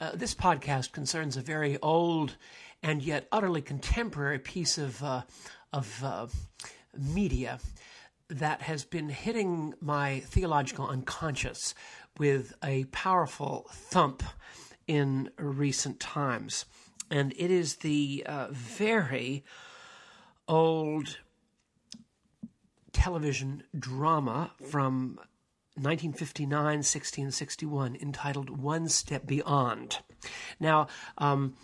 uh, this podcast concerns a very old and yet utterly contemporary piece of uh, of uh, media that has been hitting my theological unconscious with a powerful thump in recent times, and it is the uh, very old television drama from 1959 1661 entitled One Step Beyond. Now, um,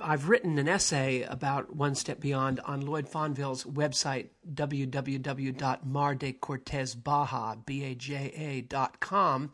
I've written an essay about One Step Beyond on Lloyd Fonvielle's website, www.mardecortezbaja.com,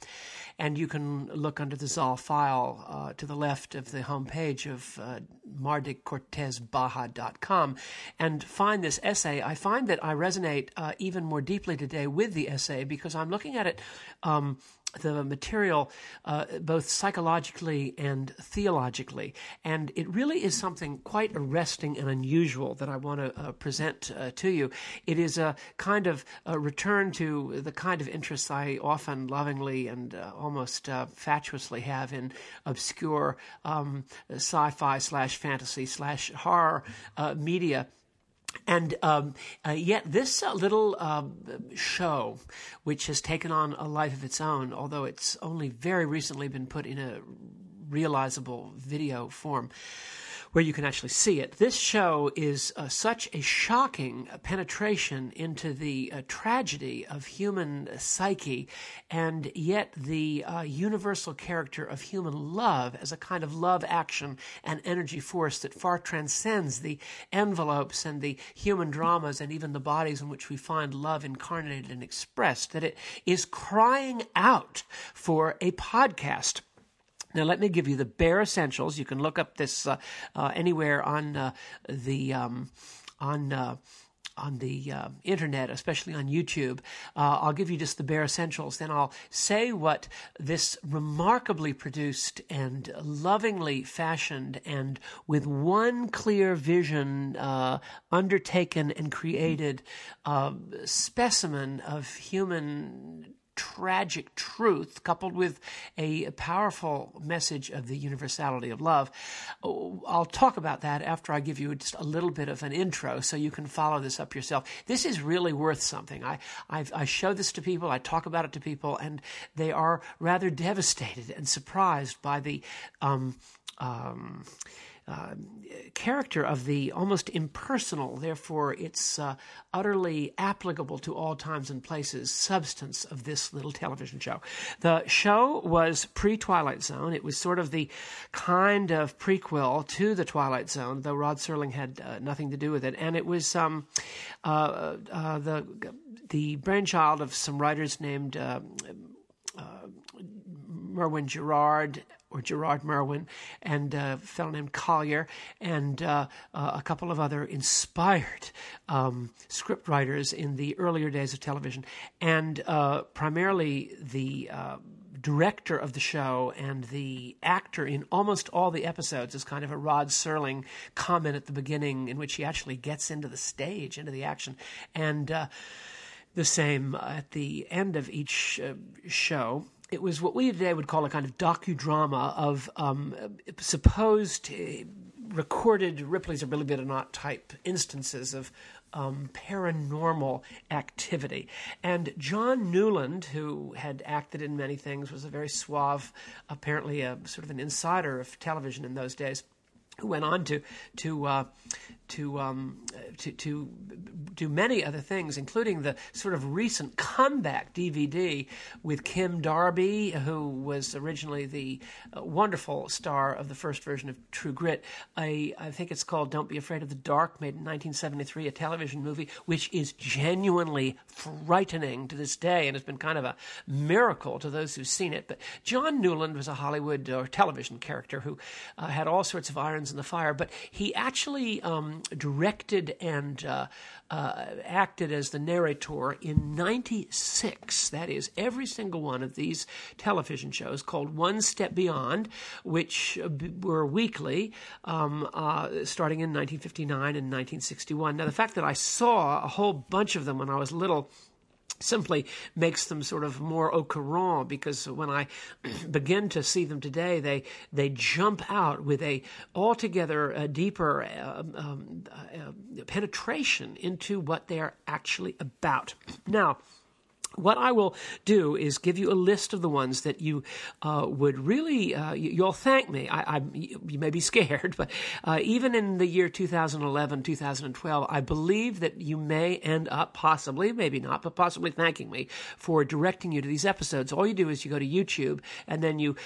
and you can look under the Zahl file uh, to the left of the homepage of uh, mardecortezbaja.com and find this essay. I find that I resonate uh, even more deeply today with the essay because I'm looking at it um, the material uh, both psychologically and theologically. And it really is something quite arresting and unusual that I want to uh, present uh, to you. It is a kind of a return to the kind of interests I often lovingly and uh, almost uh, fatuously have in obscure um, sci fi slash fantasy slash horror uh, media and um, uh, yet, this uh, little um, show, which has taken on a life of its own, although it's only very recently been put in a realizable video form, where you can actually see it. This show is uh, such a shocking penetration into the uh, tragedy of human psyche, and yet the uh, universal character of human love as a kind of love action and energy force that far transcends the envelopes and the human dramas and even the bodies in which we find love incarnated and expressed, that it is crying out for a podcast. Now, let me give you the bare essentials. You can look up this uh, uh, anywhere on uh, the um, on uh, on the uh, internet, especially on YouTube. Uh, I'll give you just the bare essentials. Then I'll say what this remarkably produced and lovingly fashioned and with one clear vision uh, undertaken and created specimen of human tragic truth coupled with a powerful message of the universality of love. Oh, I'll talk about that after I give you just a little bit of an intro so you can follow this up yourself. This is really worth something. I, I've, i show this to people, I talk about it to people, and they are rather devastated and surprised by the. Um, um, uh, character of the almost impersonal, therefore it's uh, utterly applicable to all times and places, substance of this little television show. The show was pre Twilight Zone. It was sort of the kind of prequel to the Twilight Zone, though Rod Serling had uh, nothing to do with it. And it was um, uh, uh, the the brainchild of some writers named. Merwin Gerard or Gerard Merwin, and a fellow named Collier, and uh, uh, a couple of other inspired um, script writers in the earlier days of television, and uh, primarily the uh, director of the show and the actor in almost all the episodes is kind of a Rod Serling comment at the beginning in which he actually gets into the stage, into the action, and uh, the same at the end of each uh, show it was what we today would call a kind of docudrama of um, supposed uh, recorded Ripley's or Not type instances of um, paranormal activity. And John Newland, who had acted in many things, was a very suave, apparently a sort of an insider of television in those days who went on to to uh, to, um, to to do many other things, including the sort of recent comeback DVD with Kim Darby, who was originally the uh, wonderful star of the first version of True Grit. I, I think it's called Don't Be Afraid of the Dark, made in 1973, a television movie which is genuinely frightening to this day and has been kind of a miracle to those who've seen it. But John Newland was a Hollywood or television character who uh, had all sorts of irons in the fire, but he actually um, directed and uh, uh, acted as the narrator in 96. That is, every single one of these television shows called One Step Beyond, which uh, were weekly, um, uh, starting in 1959 and 1961. Now, the fact that I saw a whole bunch of them when I was little simply makes them sort of more au courant because when I begin to see them today, they they jump out with a altogether uh, deeper uh, um, uh, penetration into what they are actually about. Now. What I will do is give you a list of the ones that you uh, would really, uh, you'll thank me. I, I, you may be scared, but uh, even in the year 2011, 2012, I believe that you may end up possibly, maybe not, but possibly thanking me for directing you to these episodes. All you do is you go to YouTube and then you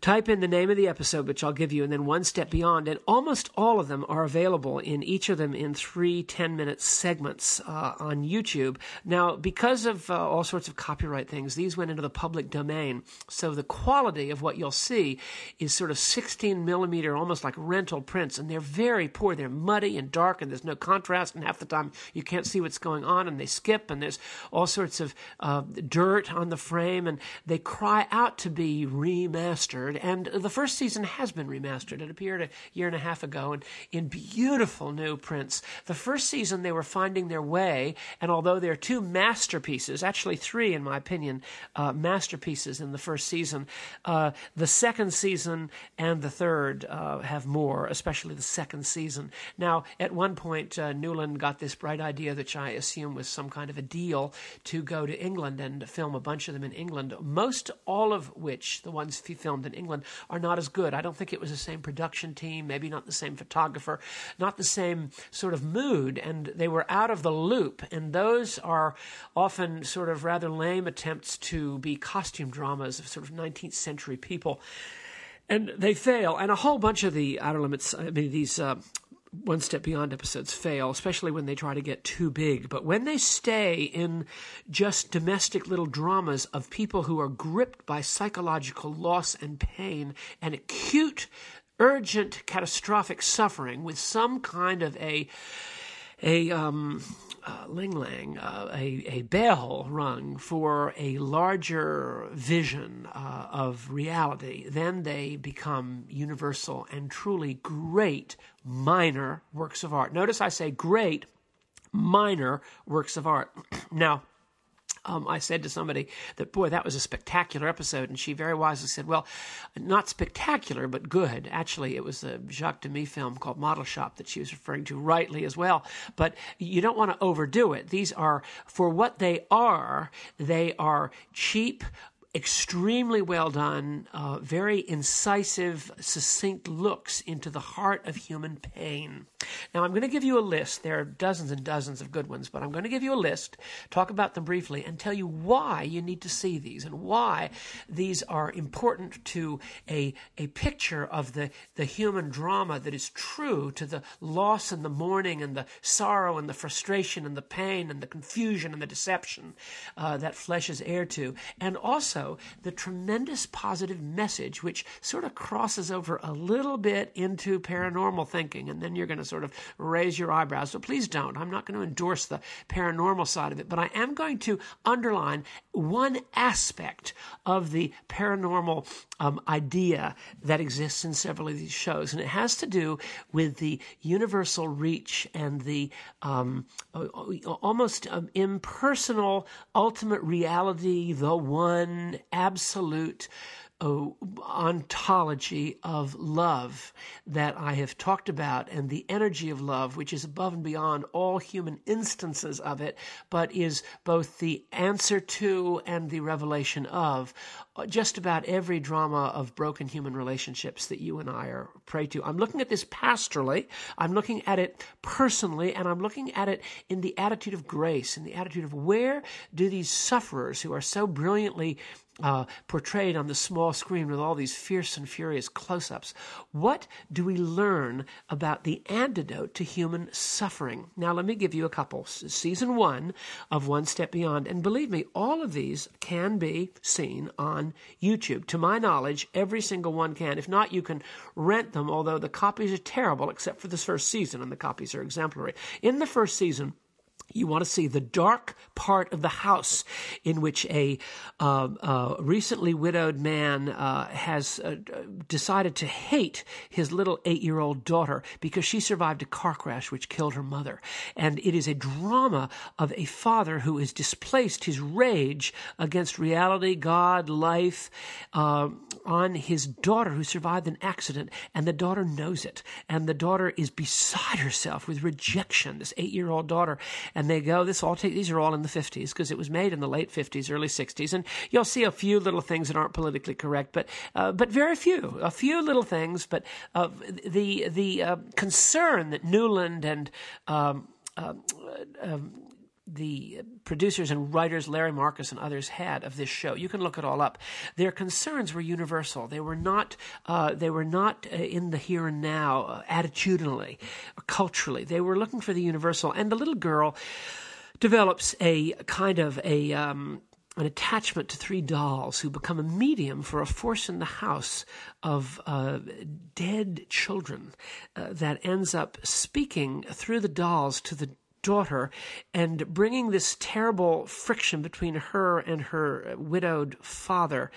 Type in the name of the episode, which I'll give you, and then one step beyond. And almost all of them are available in each of them in three 10 minute segments uh, on YouTube. Now, because of uh, all sorts of copyright things, these went into the public domain. So the quality of what you'll see is sort of 16 millimeter, almost like rental prints, and they're very poor. They're muddy and dark, and there's no contrast, and half the time you can't see what's going on, and they skip, and there's all sorts of uh, dirt on the frame, and they cry out to be remastered remastered, and the first season has been remastered. It appeared a year and a half ago and in beautiful new prints. The first season they were finding their way, and although there are two masterpieces, actually three in my opinion, uh, masterpieces in the first season, uh, the second season and the third uh, have more, especially the second season. Now, at one point, uh, Newland got this bright idea, which I assume was some kind of a deal, to go to England and film a bunch of them in England, most all of which, the ones filmed in England, are not as good. I don't think it was the same production team, maybe not the same photographer, not the same sort of mood, and they were out of the loop. And those are often sort of rather lame attempts to be costume dramas of sort of 19th century people and they fail. And a whole bunch of the outer limits, I mean, these uh, one step beyond episodes fail, especially when they try to get too big. But when they stay in just domestic little dramas of people who are gripped by psychological loss and pain and acute, urgent, catastrophic suffering with some kind of a a um, uh, ling lang, uh, a, a bell rung for a larger vision uh, of reality, then they become universal and truly great minor works of art. Notice I say great minor works of art. now, um, I said to somebody that, boy, that was a spectacular episode. And she very wisely said, well, not spectacular, but good. Actually, it was a Jacques Demy film called Model Shop that she was referring to rightly as well. But you don't want to overdo it. These are, for what they are, they are cheap, extremely well done, uh, very incisive, succinct looks into the heart of human pain. Now, I'm going to give you a list. There are dozens and dozens of good ones, but I'm going to give you a list, talk about them briefly, and tell you why you need to see these and why these are important to a, a picture of the, the human drama that is true to the loss and the mourning and the sorrow and the frustration and the pain and the confusion and the deception uh, that flesh is heir to. And also, the tremendous positive message, which sort of crosses over a little bit into paranormal thinking, and then you're going to sort of raise your eyebrows. So please don't. I'm not going to endorse the paranormal side of it, but I am going to underline one aspect of the paranormal um, idea that exists in several of these shows, and it has to do with the universal reach and the um, almost um, impersonal ultimate reality, the one absolute uh, ontology of love that I have talked about and the energy of love, which is above and beyond all human instances of it, but is both the answer to and the revelation of just about every drama of broken human relationships that you and I are prey to. I'm looking at this pastorally, I'm looking at it personally, and I'm looking at it in the attitude of grace, in the attitude of where do these sufferers who are so brilliantly uh, portrayed on the small screen with all these fierce and furious close ups. What do we learn about the antidote to human suffering? Now, let me give you a couple. Season one of One Step Beyond. And believe me, all of these can be seen on YouTube. To my knowledge, every single one can. If not, you can rent them, although the copies are terrible, except for this first season, and the copies are exemplary. In the first season, You want to see the dark part of the house in which a uh, uh, recently widowed man uh, has uh, decided to hate his little eight year old daughter because she survived a car crash which killed her mother. And it is a drama of a father who has displaced his rage against reality, God, life, uh, on his daughter who survived an accident. And the daughter knows it. And the daughter is beside herself with rejection, this eight year old daughter. And they go, this all take, these are all in the 50s because it was made in the late 50s, early 60s. And you'll see a few little things that aren't politically correct, but, uh, but very few, a few little things. But uh, the, the uh, concern that Newland and um, um, um the producers and writers, Larry Marcus and others, had of this show. You can look it all up. Their concerns were universal. They were not. Uh, they were not uh, in the here and now, uh, attitudinally, culturally. They were looking for the universal. And the little girl develops a kind of a. Um, an attachment to three dolls who become a medium for a force in the house of uh, dead children uh, that ends up speaking through the dolls to the daughter and bringing this terrible friction between her and her widowed father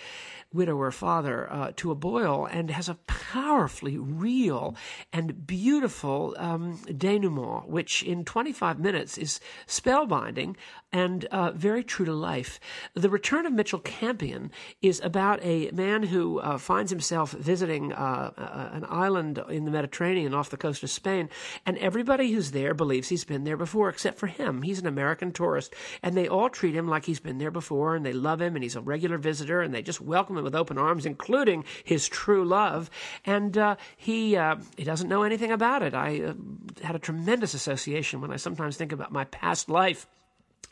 widower father uh, to a boil and has a powerfully real and beautiful um, denouement, which in 25 minutes is spellbinding and uh, very true to life. The Return of Mitchell Campion is about a man who uh, finds himself visiting uh, an island in the Mediterranean off the coast of Spain, and everybody who's there believes he's been there before, except for him. He's an American tourist, and they all treat him like he's been there before, and they love him, and he's a regular visitor, and they just welcome with open arms, including his true love. And uh, he uh, he doesn't know anything about it. I uh, had a tremendous association when I sometimes think about my past life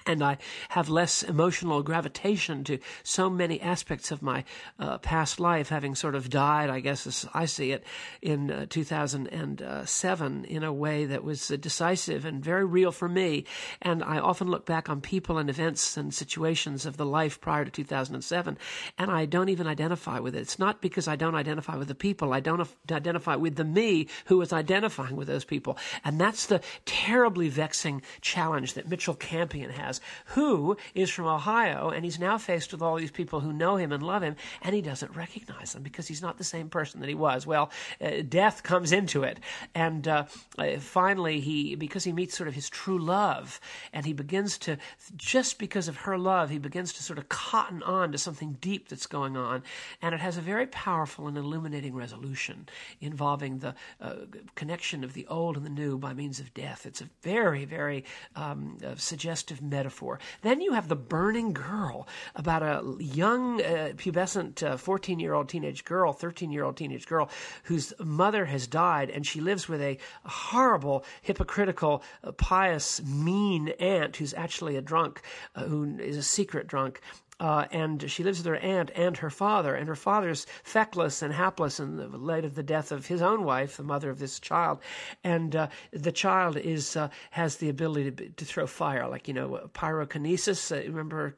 and I have less emotional gravitation to so many aspects of my uh, past life, having sort of died, I guess, as I see it, in uh, 2007 in a way that was uh, decisive and very real for me. And I often look back on people and events and situations of the life prior to 2007, and I don't even identify with it. It's not because I don't identify with the people, I don't identify with the me who was identifying with those people. And that's the terribly vexing challenge that Mitchell Campion has who is from Ohio, and he's now faced with all these people who know him and love him, and he doesn't recognize them because he's not the same person that he was. Well, uh, death comes into it, and uh, uh, finally, he because he meets sort of his true love, and he begins to just because of her love, he begins to sort of cotton on to something deep that's going on, and it has a very powerful and illuminating resolution involving the uh, connection of the old and the new by means of death. It's a very, very um, uh, suggestive metaphor. Then you have the burning girl about a young, uh, pubescent 14 uh, year old teenage girl, 13 year old teenage girl, whose mother has died, and she lives with a horrible, hypocritical, uh, pious, mean aunt who's actually a drunk, uh, who is a secret drunk. Uh, and she lives with her aunt and her father, and her father's feckless and hapless in the light of the death of his own wife, the mother of this child, and uh, the child is uh, has the ability to, to throw fire, like you know pyrokinesis. Uh, remember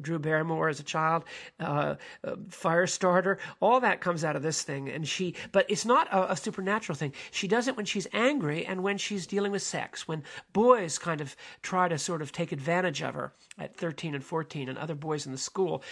Drew Barrymore as a child, uh, uh, fire starter. All that comes out of this thing, and she, but it's not a, a supernatural thing. She does it when she's angry and when she's dealing with sex. When boys kind of try to sort of take advantage of her at 13 and 14, and other boys boys in the school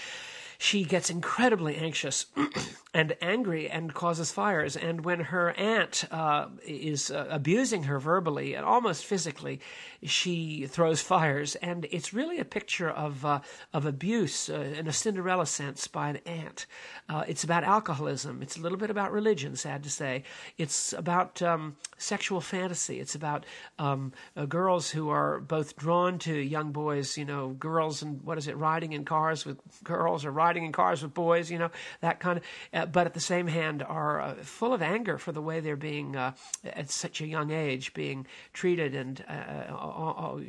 she gets incredibly anxious and angry and causes fires. And when her aunt uh, is uh, abusing her verbally and almost physically, she throws fires. And it's really a picture of uh, of abuse uh, in a Cinderella sense by an aunt. Uh, it's about alcoholism. It's a little bit about religion. Sad to say, it's about um, sexual fantasy. It's about um, uh, girls who are both drawn to young boys. You know, girls and what is it, riding in cars with girls or riding riding in cars with boys, you know, that kind of. Uh, but at the same hand, are uh, full of anger for the way they're being uh, at such a young age being treated and uh, uh,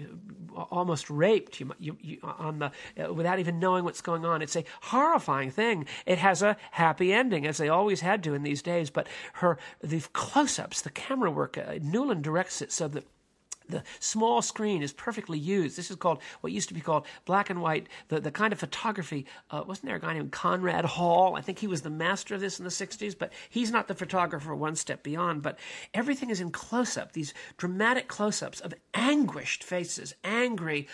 almost raped. You, you, you on the without even knowing what's going on. It's a horrifying thing. It has a happy ending, as they always had to in these days. But her the close-ups, the camera work, Newland directs it so that the small screen is perfectly used. This is called what used to be called black and white, the, the kind of photography. Uh, wasn't there a guy named Conrad Hall? I think he was the master of this in the 60s, but he's not the photographer one step beyond. But everything is in close up, these dramatic close ups of anguished faces, angry,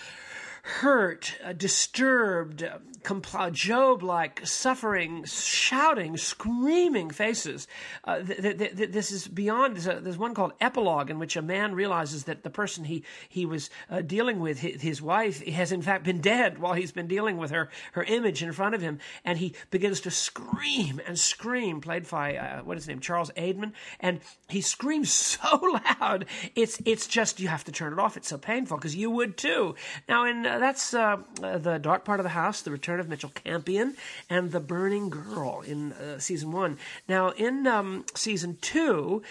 hurt, uh, disturbed, uh, compl- Job like, suffering, shouting, screaming faces. Uh, th- th- th- this is beyond. There's, a, there's, one called Epilogue, in which a man realizes that the person he, he was uh, dealing with, his, his, wife, has in fact been dead while he's been dealing with her, her image in front of him. And he begins to scream and scream, played by, uh, what is his name, Charles Aidman. And he screams so loud, it's, it's just, you have to turn it off. It's so painful because you would too. Now, in uh, that's uh, the dark part of the house, the return of Mitchell Campion, and the burning girl in uh, season one. Now, in um, season two,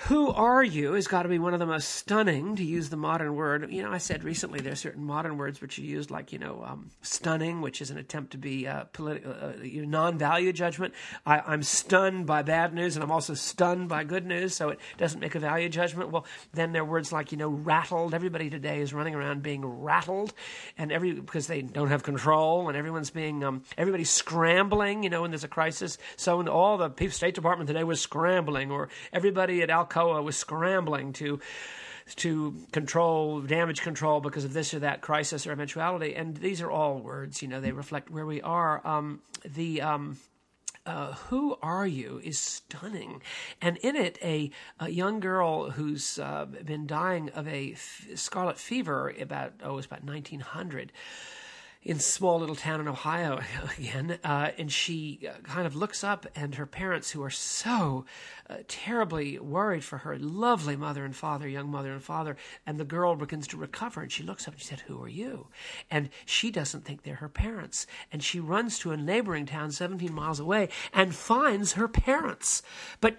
who are you has got to be one of the most stunning, to use the modern word. You know, I said recently there are certain modern words which are used, like, you know, um, stunning, which is an attempt to be uh, politi- uh, uh non value judgment. I, am stunned by bad news, and I'm also stunned by good news, so it doesn't make a value judgment. Well, then there are words like, you know, rattled. Everybody today is running around being rattled, and every because they don't have control, and everyone's being, um, everybody's scrambling, you know, when there's a crisis. So, in all the State Department today was scrambling, or everybody at Al Alcoa was scrambling to to control damage control because of this or that crisis or eventuality. And these are all words, you know, they reflect where we are. Um, the um, uh, Who Are You is stunning. And in it, a, a young girl who's uh, been dying of a f- scarlet fever about, oh, it was about 1900 in small little town in Ohio again, uh, and she uh, kind of looks up, and her parents, who are so uh, terribly worried for her, lovely mother and father, young mother and father, and the girl begins to recover, and she looks up and she said, "Who are you?" And she doesn't think they're her parents, and she runs to a neighboring town 17 miles away and finds her parents, but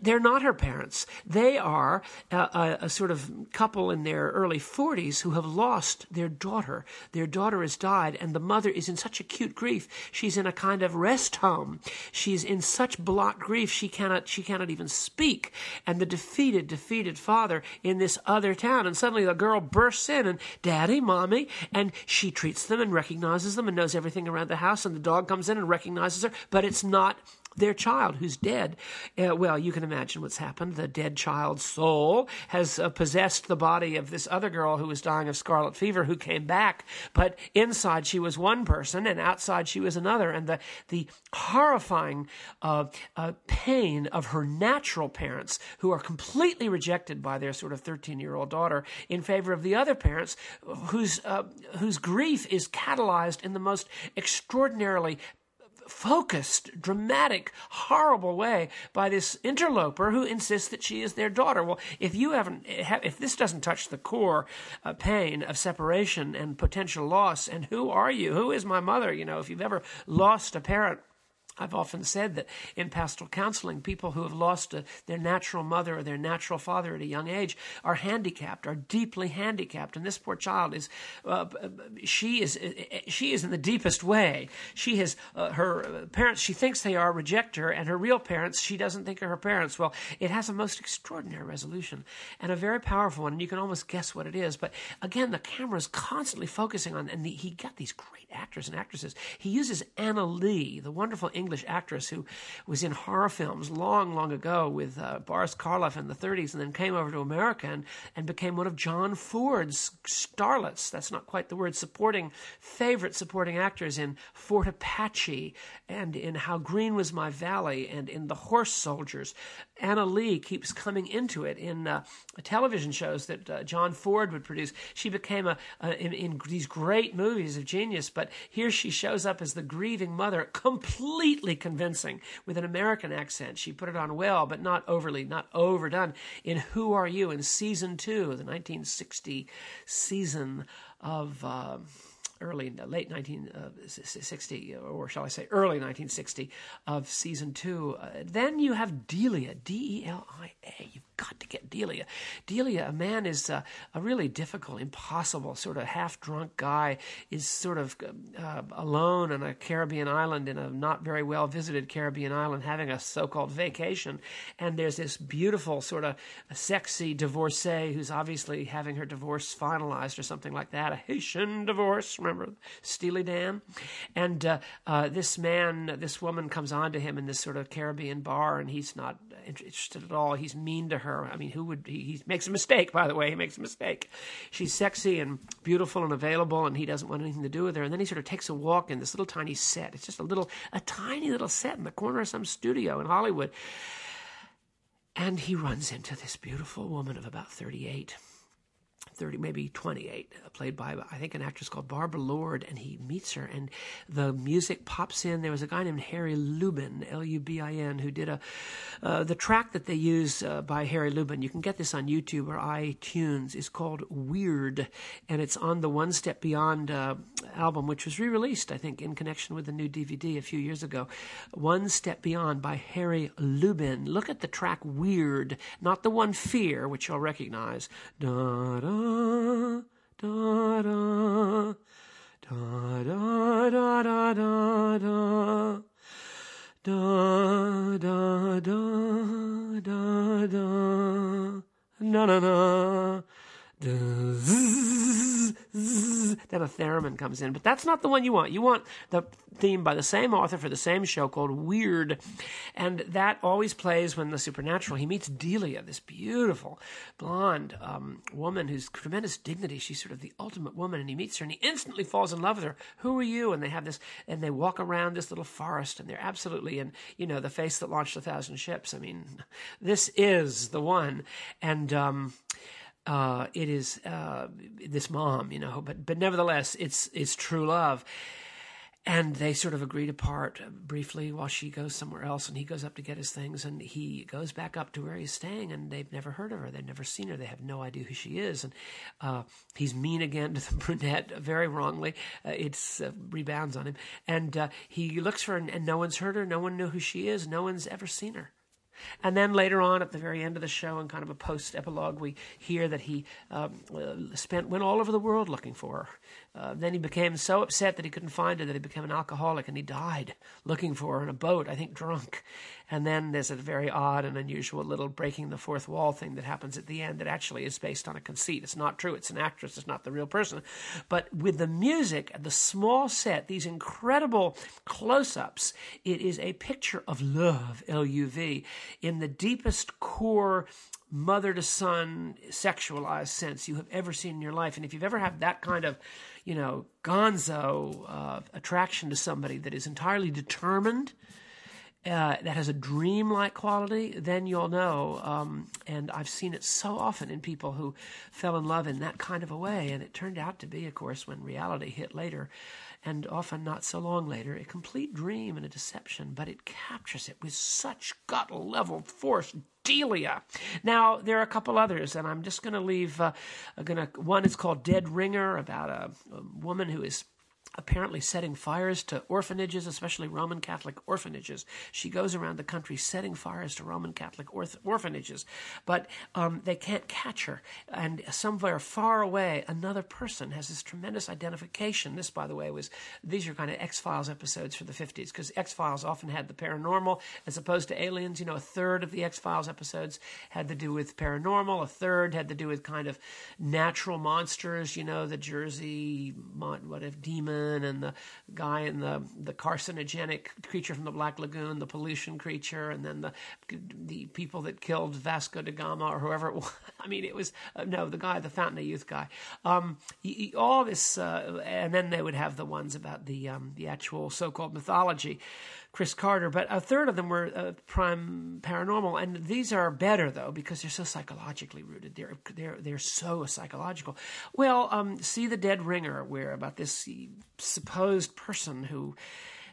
they're not her parents. They are a, a, a, sort of couple in their early 40s who have lost their daughter. Their daughter has died, and the mother is in such acute grief. She's in a kind of rest home. She's in such blot grief she cannot she cannot even speak. And the defeated, defeated father in this other town. And suddenly the girl bursts in and Daddy, Mommy, and she treats them and recognizes them and knows everything around the house. And the dog comes in and recognizes her, but it's not their child who's dead. Uh, well, you can imagine what's happened. The dead child's soul has uh, possessed the body of this other girl who was dying of scarlet fever who came back, but inside she was one person and outside she was another. And the, the horrifying uh, uh pain of her natural parents who are completely rejected by their sort of 13 year old daughter in favor of the other parents whose, uh, whose grief is catalyzed in the most extraordinarily focused, dramatic, horrible way by this interloper who insists that she is their daughter. Well, if you haven't, if this doesn't touch the core uh, pain of separation and potential loss, and who are you? Who is my mother? You know, if you've ever lost a parent I've often said that in pastoral counseling, people who have lost a, their natural mother or their natural father at a young age are handicapped, are deeply handicapped. And this poor child is, uh, she is, she is in the deepest way. She has uh, her parents. She thinks they are reject her, and her real parents she doesn't think are her parents. Well, it has a most extraordinary resolution and a very powerful one, and you can almost guess what it is. But again, the camera is constantly focusing on, and the, he got these great actors and actresses. He uses Anna Lee, the wonderful. English actress who was in horror films long, long ago with uh, Boris Karloff in the 30s and then came over to America and, and became one of John Ford's starlets. That's not quite the word, supporting, favorite supporting actors in Fort Apache and in How Green Was My Valley and in The Horse Soldiers. Anna Lee keeps coming into it in uh, television shows that uh, John Ford would produce. She became a, a in, in, these great movies of genius, but here she shows up as the grieving mother, completely convincing with an American accent. She put it on well, but not overly, not overdone. In Who Are You? in season two, the 1960 season of. Uh, early, late 1960, uh, or shall I say early 1960 of season two. Uh, then you have Delia, D E L I A. You've got to get Delia. Delia, a man is uh, a really difficult, impossible, sort of half drunk guy, is sort of uh, alone on a Caribbean island in a not very well visited Caribbean island having a so called vacation. And there's this beautiful, sort of sexy divorcee who's obviously having her divorce finalized or something like that, a Haitian divorce, remember Steely Dan? And uh, uh, this man, this woman comes on to him in this sort of Caribbean bar, and he's not interested at all. He's mean to her. I mean, who would he, he makes a mistake? By the way, he makes a mistake. She's sexy and beautiful and available, and he doesn't want anything to do with her. And then he sort of takes a walk in this little tiny set. It's just a little, a tiny little set in the corner of some studio in Hollywood. And he runs into this beautiful woman of about 38 30, maybe 28, uh, played by, I think, an actress called Barbara Lord, and he meets her, and the music pops in. There was a guy named Harry Lubin, L U B I N, who did a uh, the track that they use uh, by Harry Lubin. You can get this on YouTube or iTunes. is called Weird, and it's on the One Step Beyond uh, album, which was re-released, I think, in connection with the new DVD a few years ago. One Step Beyond by Harry Lubin. Look at the track Weird, not the one Fear, which you'll recognize. Da, da, da da da da da da da da da da da da da da na na na then a theremin comes in. But that's not the one you want. You want the theme by the same author for the same show called Weird. And that always plays when the supernatural, he meets Delia, this beautiful blonde um, woman who's tremendous dignity. She's sort of the ultimate woman. And he meets her and he instantly falls in love with her. Who are you? And they have this, and they walk around this little forest and they're absolutely in, you know, the face that launched a thousand ships. I mean, this is the one. And, um, uh, it is uh, this mom, you know, but but nevertheless, it's it's true love. And they sort of agree to part briefly while she goes somewhere else, and he goes up to get his things, and he goes back up to where he's staying, and they've never heard of her, they've never seen her, they have no idea who she is, and uh, he's mean again to the brunette, very wrongly. Uh, it uh, rebounds on him, and uh, he looks for her, and, and no one's heard her, no one knew who she is, no one's ever seen her. And then later on, at the very end of the show, in kind of a post epilogue, we hear that he um, uh, spent went all over the world looking for her. Uh, then he became so upset that he couldn't find her that he became an alcoholic and he died looking for her in a boat, I think drunk. And then there's a very odd and unusual little breaking the fourth wall thing that happens at the end that actually is based on a conceit. It's not true. It's an actress. It's not the real person. But with the music, the small set, these incredible close-ups, it is a picture of love, L-U-V, in the deepest core mother to son sexualized sense you have ever seen in your life. And if you've ever had that kind of, you know, gonzo uh, attraction to somebody that is entirely determined, uh, that has a dreamlike quality, then you'll know. Um, and I've seen it so often in people who fell in love in that kind of a way. And it turned out to be, of course, when reality hit later, and often not so long later, a complete dream and a deception, but it captures it with such gut level force, Delia. Now there are a couple others, and I'm just going to leave. Uh, going to one is called Dead Ringer about a, a woman who is apparently setting fires to orphanages, especially Roman Catholic orphanages. She goes around the country setting fires to Roman Catholic orth- orphanages, but um, they can't catch her. And somewhere far away, another person has this tremendous identification. This, by the way, was these are kind of X Files episodes for the 50s because X Files often had the paranormal as opposed to aliens. You know, a third of the X Files episodes had to do with paranormal, a third had to do with kind of natural monsters. You know, the Jersey, what if demon and the guy in the the carcinogenic creature from the Black Lagoon, the pollution creature, and then the the people that killed Vasco da Gama or whoever it was. I mean, it was uh, no the guy, the Fountain of Youth guy. Um, all this, uh, and then they would have the ones about the um, the actual so-called mythology. Chris Carter, but a third of them were uh, prime paranormal, and these are better though because they're so psychologically rooted. They're they're they're so psychological. Well, um, see the Dead Ringer, where about this supposed person who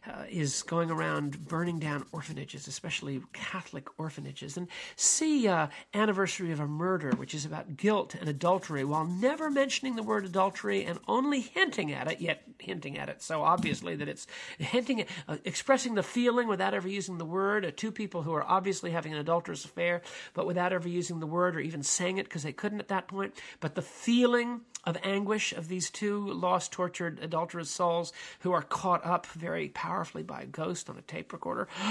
uh, is going around burning down orphanages, especially Catholic orphanages. And see uh, Anniversary of a Murder, which is about guilt and adultery, while never mentioning the word adultery and only hinting at it, yet hinting at it so obviously that it's hinting, at, uh, expressing the feeling without ever using the word. Uh, two people who are obviously having an adulterous affair, but without ever using the word or even saying it because they couldn't at that point. But the feeling of anguish of these two lost, tortured, adulterous souls who are caught up very powerfully by a ghost on a tape recorder.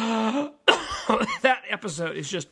that episode is just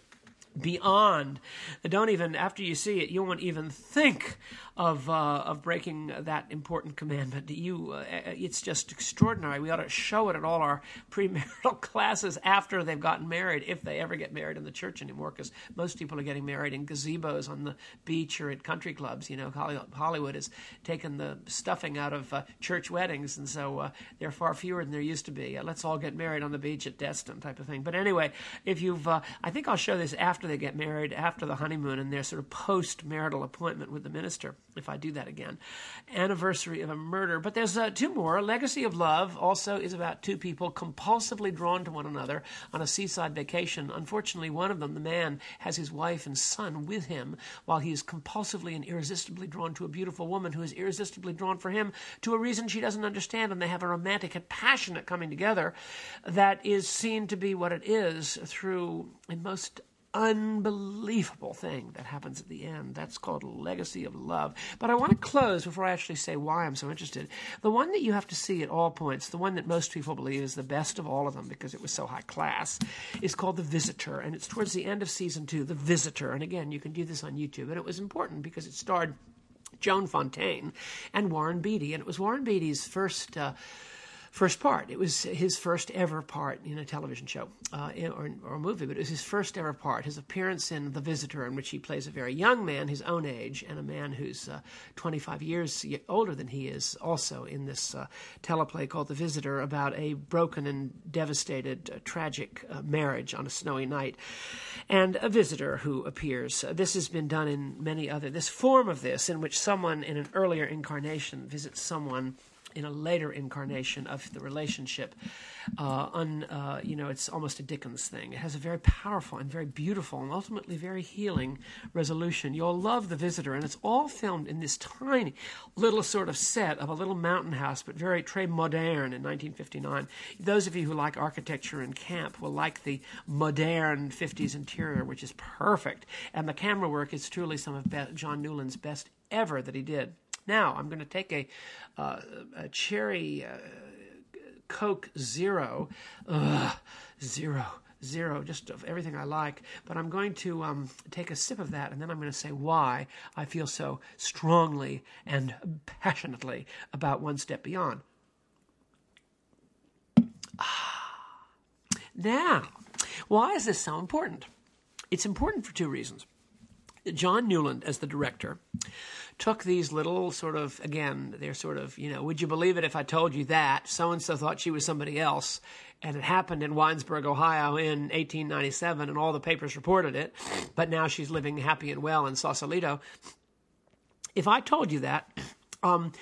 beyond. Don't even after you see it, you won't even think of uh, of breaking that important commandment. You, uh, it's just extraordinary. We ought to show it at all our premarital classes after they've gotten married, if they ever get married in the church anymore, because most people are getting married in gazebos on the beach or at country clubs. You know, Hollywood has taken the stuffing out of uh, church weddings, and so uh, they're far fewer than there used to be. Uh, let's all get married on the beach at Destin, type of thing. But anyway, if you've, uh, I think I'll show this after they get married, after the honeymoon, and their sort of post marital appointment with the minister if I do that again. Anniversary of a Murder. But there's uh, two more. Legacy of Love also is about two people compulsively drawn to one another on a seaside vacation. Unfortunately, one of them, the man, has his wife and son with him while he is compulsively and irresistibly drawn to a beautiful woman who is irresistibly drawn for him to a reason she doesn't understand. And they have a romantic and passionate coming together that is seen to be what it is through, in most unbelievable thing that happens at the end. That's called Legacy of Love. But I want to close before I actually say why I'm so interested. The one that you have to see at all points, the one that most people believe is the best of all of them because it was so high class, is called The Visitor. And it's towards the end of season two, The Visitor. And again, you can do this on YouTube. And it was important because it starred Joan Fontaine and Warren Beatty. And it was Warren Beatty's first. Uh, first part. It was his first ever part in a television show uh, or, or, a movie, but it was his first ever part. His appearance in The Visitor, in which he plays a very young man, his own age, and a man who's uh, 25 years older than he is, also in this uh, teleplay called The Visitor about a broken and devastated, uh, tragic uh, marriage on a snowy night, and a visitor who appears. Uh, this has been done in many other. This form of this, in which someone in an earlier incarnation visits someone in a later incarnation of the relationship. Uh, un, uh, you know, it's almost a Dickens thing. It has a very powerful and very beautiful and ultimately very healing resolution. You'll love The Visitor, and it's all filmed in this tiny little sort of set of a little mountain house, but very très moderne in 1959. Those of you who like architecture and camp will like the modern 50s interior, which is perfect. And the camera work is truly some of John Newland's best ever that he did. Now, I'm going to take a, uh, a cherry uh, Coke Zero, Ugh, zero, zero, just of everything I like. But I'm going to um, take a sip of that, and then I'm going to say why I feel so strongly and passionately about One Step Beyond. Now, why is this so important? It's important for two reasons. John Newland, as the director, took these little sort of, again, they're sort of, you know, would you believe it if I told you that? So and so thought she was somebody else. And it happened in Winesburg, Ohio in 1897, and all the papers reported it. But now she's living happy and well in Sausalito. If I told you that, um,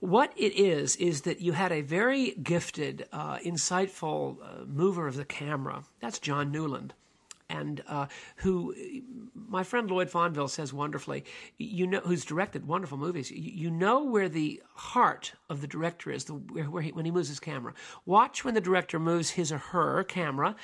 what it is, is that you had a very gifted, uh, insightful uh, mover of the camera. That's John Newland and uh, who my friend Lloyd Fonvielle says wonderfully, you know, who's directed wonderful movies. You, know where the heart of the director is, the, where, where he, when he moves his camera. Watch when the director moves his or her camera,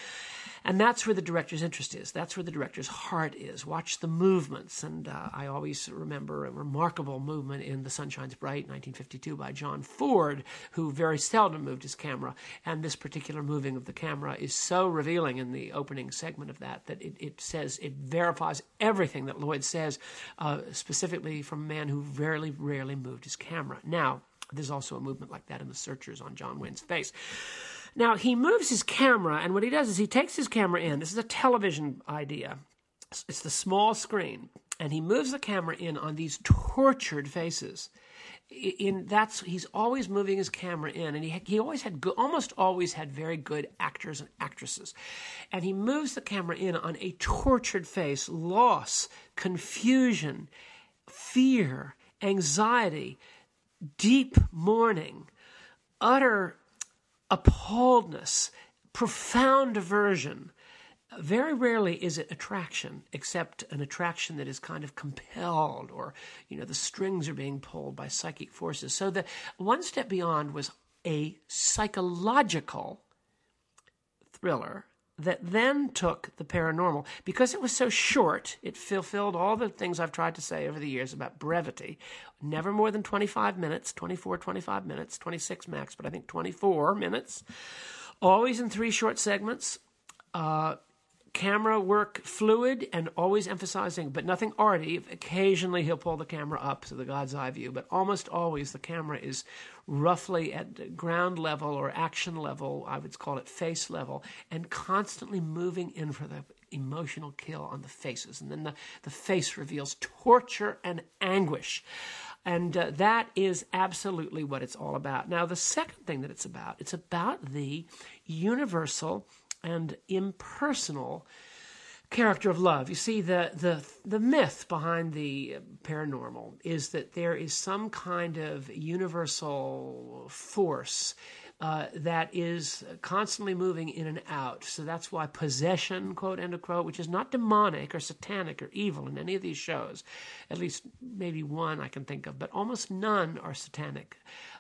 and that's where the director's interest is. That's where the director's heart is. Watch the movements. And uh, I always remember a remarkable movement in The Sun Shines Bright, 1952, by John Ford, who very seldom moved his camera. And this particular moving of the camera is so revealing in the opening segment of that that it, it says, it verifies everything that Lloyd says, uh, specifically from a man who rarely, rarely moved his camera. Now, there's also a movement like that in The Searchers on John Wayne's face. Now, he moves his camera, and what he does is he takes his camera in. This is a television idea, it's the small screen, and he moves the camera in on these tortured faces. In that's he's always moving his camera in, and he he always had good, almost always had very good actors and actresses, and he moves the camera in on a tortured face, loss, confusion, fear, anxiety, deep mourning, utter appalledness, profound aversion. Very rarely is it attraction, except an attraction that is kind of compelled, or you know, the strings are being pulled by psychic forces. So the one step beyond was a psychological thriller that then took the paranormal. Because it was so short, it fulfilled all the things I've tried to say over the years about brevity. Never more than 25 minutes, 24, 25 minutes, 26 max, but I think 24 minutes. Always in three short segments. Uh, camera work fluid and always emphasizing, but nothing arty. Occasionally he'll pull the camera up to the God's eye view, but almost always the camera is roughly at ground level or action level, I would call it face level, and constantly moving in for the emotional kill on the faces. And then the, the face reveals torture and anguish. And uh, that is absolutely what it's all about. Now, the second thing that it's about, it's about the universal and impersonal character of love. You see, the, the, the myth behind the paranormal is that there is some kind of universal force uh, that is constantly moving in and out. So that's why possession, quote, end of quote, which is not demonic or satanic or evil in any of these shows, at least maybe one I can think of, but almost none are satanic.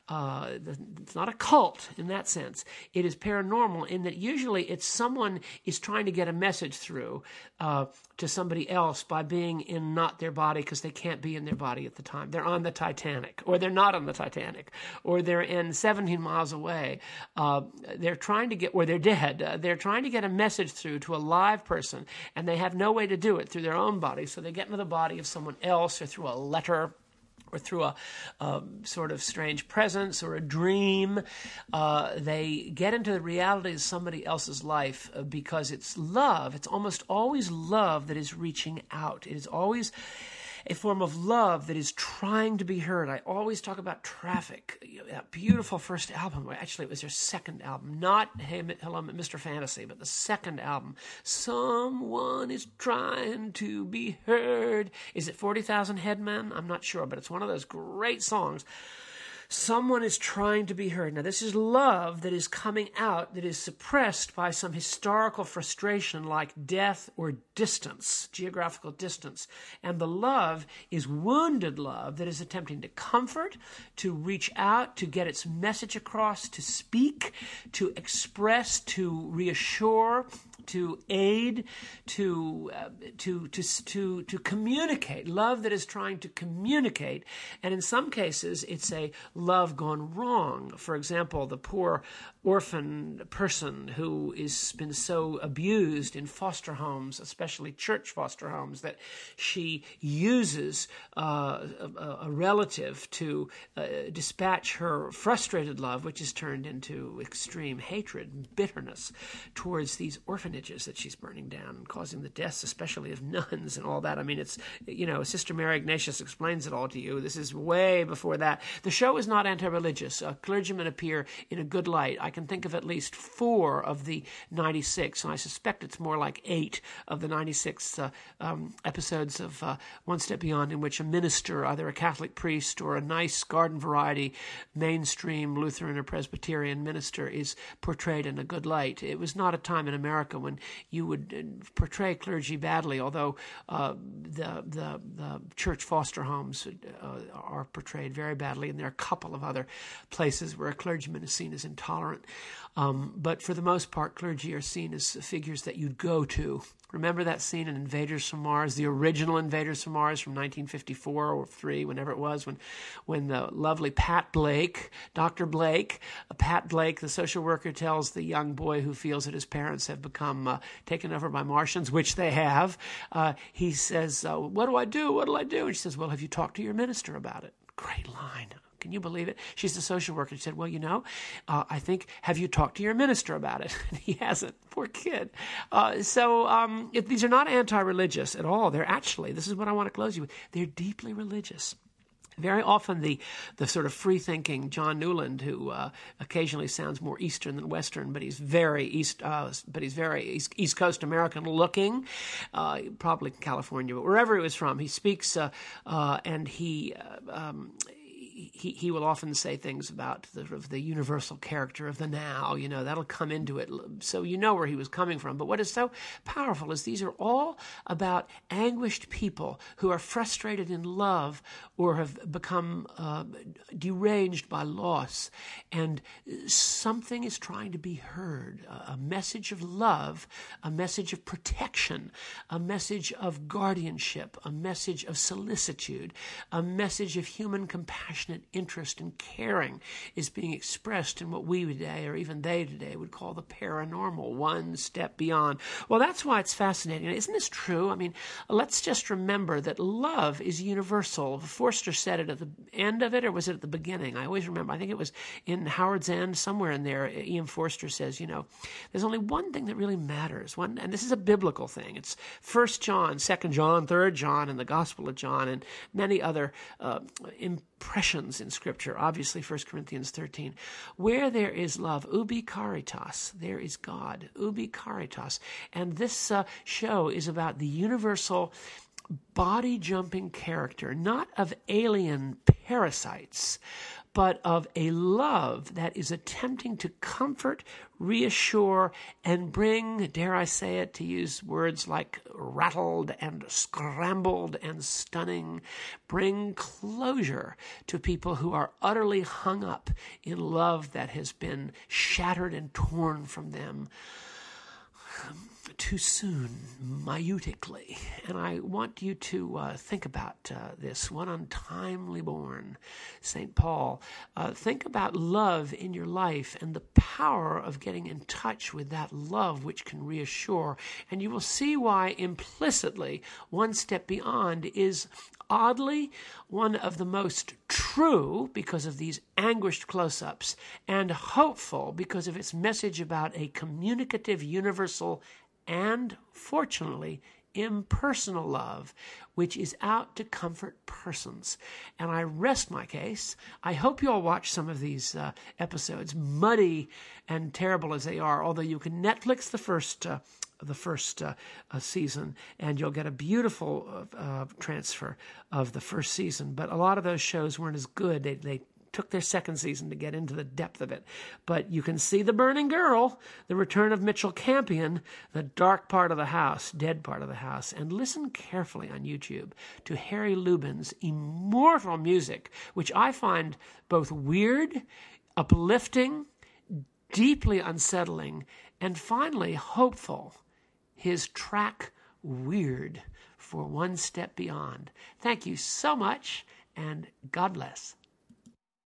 Uh, it's not a cult in that sense. It is paranormal in that usually it's someone is trying to get a message through uh, to somebody else by being in not their body because they can't be in their body at the time. They're on the Titanic, or they're not on the Titanic, or they're in 17 miles away. Uh, they're trying to get, or they're dead. Uh, they're trying to get a message through to a live person, and they have no way to do it through their own body. So they get into the body of someone else or through a letter or through a, a, sort of strange presence or a dream. Uh, they get into the reality of somebody else's life uh, because it's love. It's almost always love that is reaching out. It is always a form of love that is trying to be heard. I always talk about Traffic, that beautiful first album. Actually, it was their second album, not hey, Hello, Mr. Fantasy, but the second album. Someone is trying to be heard. Is it 40,000 Headmen? I'm not sure, but it's one of those great songs Someone is trying to be heard. Now, this is love that is coming out that is suppressed by some historical frustration like death or distance, geographical distance. And the love is wounded love that is attempting to comfort, to reach out, to get its message across, to speak, to express, to reassure, to aid, to, uh, to, to, to, to communicate, love that is trying to communicate. And in some cases, it's a love gone wrong. For example, the poor orphan person who has been so abused in foster homes, especially church foster homes, that she uses uh, a, a, relative to uh, dispatch her frustrated love, which is turned into extreme hatred bitterness towards these orphanages that she's burning down and causing the deaths, especially of nuns and all that. I mean, it's, you know, Sister Mary Ignatius explains it all to you. This is way before that. The show is not anti religious. Uh, clergymen appear in a good light. I can think of at least four of the 96, and I suspect it's more like eight of the 96 uh, um, episodes of uh, One Step Beyond in which a minister, either a Catholic priest or a nice garden variety mainstream Lutheran or Presbyterian minister, is portrayed in a good light. It was not a time in America when you would uh, portray clergy badly, although uh, the, the, the church foster homes uh, are portrayed very badly, and there are a couple of other places where a clergyman is seen as intolerant. Um, but for the most part, clergy are seen as figures that you'd go to. Remember that scene in Invaders from Mars, the original Invaders from Mars from 1954 or 3, whenever it was, when, when the lovely Pat Blake, Dr. Blake, uh, Pat Blake, the social worker, tells the young boy who feels that his parents have become uh, taken over by Martians, which they have, uh, he says, uh, What do I do? What do I do? And she says, Well, have you talked to your minister about it? Great line. Can you believe it? She's a social worker. She said, Well, you know, uh, I think, have you talked to your minister about it? He hasn't. Poor kid. Uh, so um, if, these are not anti religious at all. They're actually, this is what I want to close you with, they're deeply religious. Very often, the the sort of free thinking John Newland, who uh, occasionally sounds more Eastern than Western, but he's very East, uh, but he's very East, East Coast American looking, uh, probably California, but wherever he was from, he speaks uh, uh, and he. Uh, um, he, he will often say things about the, the universal character of the now. You know, that'll come into it. So you know where he was coming from. But what is so powerful is these are all about anguished people who are frustrated in love or have become uh, deranged by loss. And something is trying to be heard a message of love, a message of protection, a message of guardianship, a message of solicitude, a message of human compassionate interest and caring is being expressed in what we today, or even they today, would call the paranormal, one step beyond. Well, that's why it's fascinating. Isn't this true? I mean, let's just remember that love is universal. Forster said it at the end of it, or was it at the beginning? I always remember. I think it was in Howard's End, somewhere in there. Ian Forster says, you know, there's only one thing that really matters. One, and this is a biblical thing. It's First John, Second John, Third John, and the Gospel of John, and many other uh, impressions in Scripture. Obviously, 1 Corinthians 13. Where there is love, ubi caritas, there is God. Ubi caritas. And this uh, show is about the universal body jumping character, not of alien parasites, but of a love that is attempting to comfort, reassure, and bring, dare I say it, to use words like rattled and scrambled and stunning, bring closure to people who are utterly hung up in love that has been shattered and torn from them too soon, myotically. And I want you to uh, think about uh, this one untimely born, St. Paul. Uh, think about love in your life and the power of getting in touch with that love which can reassure. And you will see why implicitly one step beyond is oddly one of the most true because of these anguished close ups, and hopeful because of its message about a communicative, universal and fortunately, impersonal love, which is out to comfort persons. And I rest my case. I hope you all watch some of these uh, episodes, muddy and terrible as they are, although you can Netflix the first. Uh, the first uh, uh, season, and you'll get a beautiful uh, transfer of the first season. But a lot of those shows weren't as good. They, they took their second season to get into the depth of it. But you can see The Burning Girl, The Return of Mitchell Campion, The Dark Part of the House, Dead Part of the House, and listen carefully on YouTube to Harry Lubin's immortal music, which I find both weird, uplifting, deeply unsettling, and finally hopeful. His track, Weird, for One Step Beyond. Thank you so much, and God bless.